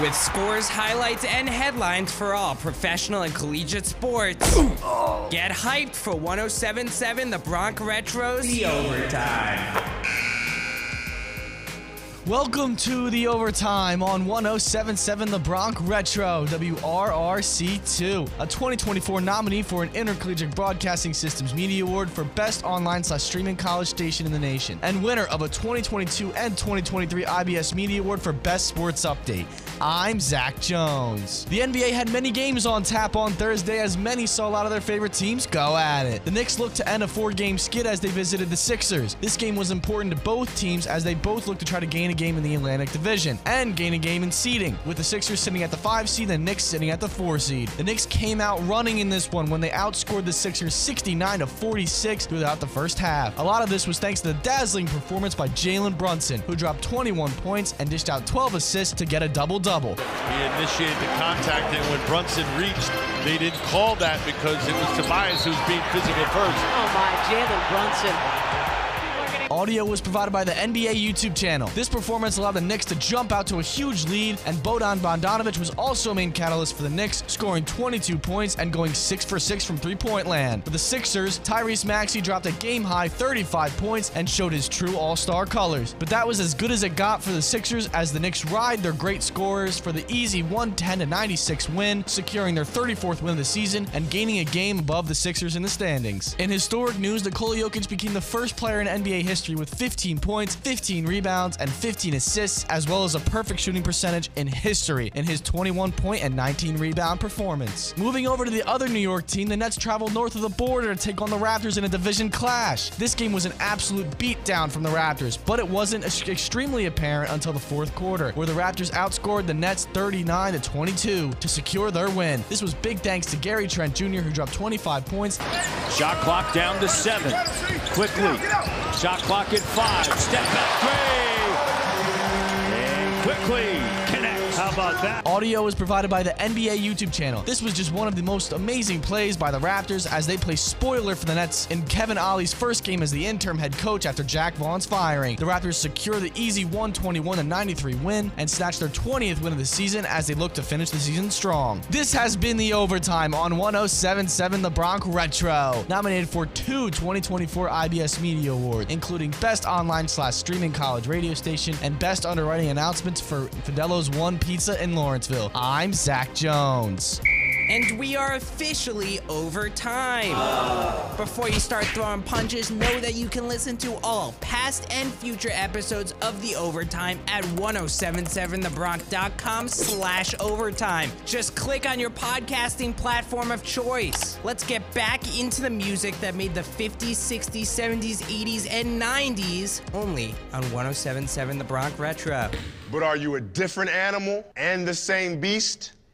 With scores, highlights, and headlines for all professional and collegiate sports. Get hyped for 1077 The Bronc Retros The Overtime. Welcome to the overtime on 1077 The Bronc Retro, WRRC2, a 2024 nominee for an Intercollegiate Broadcasting Systems Media Award for Best Online slash Streaming College Station in the Nation, and winner of a 2022 and 2023 IBS Media Award for Best Sports Update. I'm Zach Jones. The NBA had many games on tap on Thursday as many saw a lot of their favorite teams go at it. The Knicks looked to end a four game skid as they visited the Sixers. This game was important to both teams as they both looked to try to gain a game in the Atlantic Division and gain a game in seeding, with the Sixers sitting at the 5 seed and the Knicks sitting at the 4 seed. The Knicks came out running in this one when they outscored the Sixers 69 to 46 throughout the first half. A lot of this was thanks to the dazzling performance by Jalen Brunson, who dropped 21 points and dished out 12 assists to get a double double. He initiated the contact, and when Brunson reached, they didn't call that because it was Tobias who was being physical first. Oh my, Jalen Brunson Audio was provided by the NBA YouTube channel. This performance allowed the Knicks to jump out to a huge lead, and Bojan Bogdanovic was also a main catalyst for the Knicks, scoring 22 points and going 6 for 6 from three-point land. For the Sixers, Tyrese Maxey dropped a game-high 35 points and showed his true all-star colors. But that was as good as it got for the Sixers as the Knicks ride their great scorers for the easy 110-96 win, securing their 34th win of the season and gaining a game above the Sixers in the standings. In historic news, Nikola Jokic became the first player in NBA history history with 15 points, 15 rebounds, and 15 assists, as well as a perfect shooting percentage in history in his 21 point and 19 rebound performance. Moving over to the other New York team, the Nets traveled north of the border to take on the Raptors in a division clash. This game was an absolute beatdown from the Raptors, but it wasn't extremely apparent until the fourth quarter, where the Raptors outscored the Nets 39 to 22 to secure their win. This was big thanks to Gary Trent Jr., who dropped 25 points. Shot clock down to seven. Quickly. Shot clock at five. Step back three. About that? Audio was provided by the NBA YouTube channel. This was just one of the most amazing plays by the Raptors as they play spoiler for the Nets in Kevin Ollie's first game as the interim head coach after Jacque Vaughn's firing. The Raptors secure the easy 121-93 win and snatch their 20th win of the season as they look to finish the season strong. This has been the overtime on 1077 The Bronc Retro, nominated for two 2024 IBS Media Awards, including Best Online slash Streaming College Radio Station and Best Underwriting Announcements for Fidelo's One Pizza in Lawrenceville. I'm Zach Jones. And we are officially over time. Before you start throwing punches, know that you can listen to all past and future episodes of The Overtime at 1077thebronc.com slash overtime. Just click on your podcasting platform of choice. Let's get back into the music that made the 50s, 60s, 70s, 80s, and 90s only on 1077 The Bronc Retro. But are you a different animal and the same beast?